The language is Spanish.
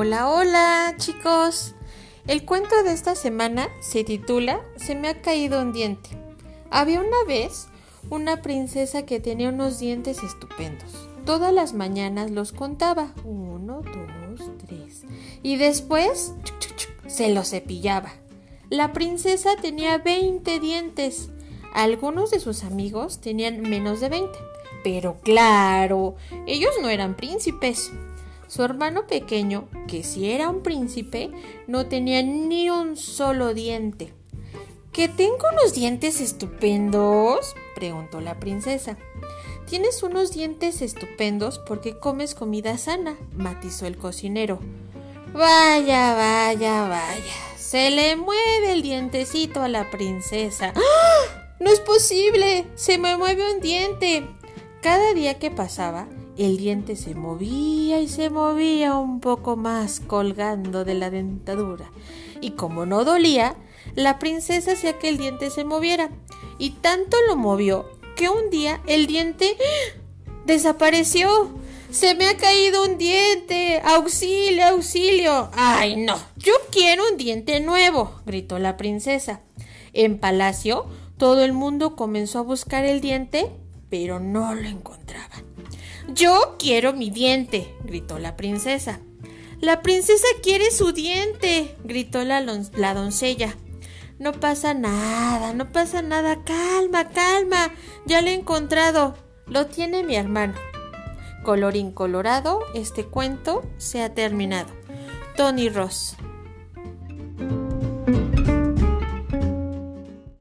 Hola, hola chicos. El cuento de esta semana se titula Se me ha caído un diente. Había una vez una princesa que tenía unos dientes estupendos. Todas las mañanas los contaba. Uno, dos, tres. Y después se los cepillaba. La princesa tenía 20 dientes. Algunos de sus amigos tenían menos de 20. Pero claro, ellos no eran príncipes. Su hermano pequeño, que si era un príncipe, no tenía ni un solo diente. ¿Que tengo unos dientes estupendos? preguntó la princesa. Tienes unos dientes estupendos porque comes comida sana, matizó el cocinero. Vaya, vaya, vaya. Se le mueve el dientecito a la princesa. ¡Ah! No es posible. Se me mueve un diente. Cada día que pasaba, el diente se movía y se movía un poco más colgando de la dentadura. Y como no dolía, la princesa hacía que el diente se moviera. Y tanto lo movió que un día el diente desapareció. Se me ha caído un diente. Auxilio, auxilio. Ay, no. Yo quiero un diente nuevo, gritó la princesa. En palacio, todo el mundo comenzó a buscar el diente, pero no lo encontraban. Yo quiero mi diente, gritó la princesa. La princesa quiere su diente, gritó la, la, doncella. No pasa nada, no pasa nada. Calma, calma. Ya lo he encontrado. Lo tiene mi hermano. Colorín colorado, este cuento se ha terminado. Tony Ross.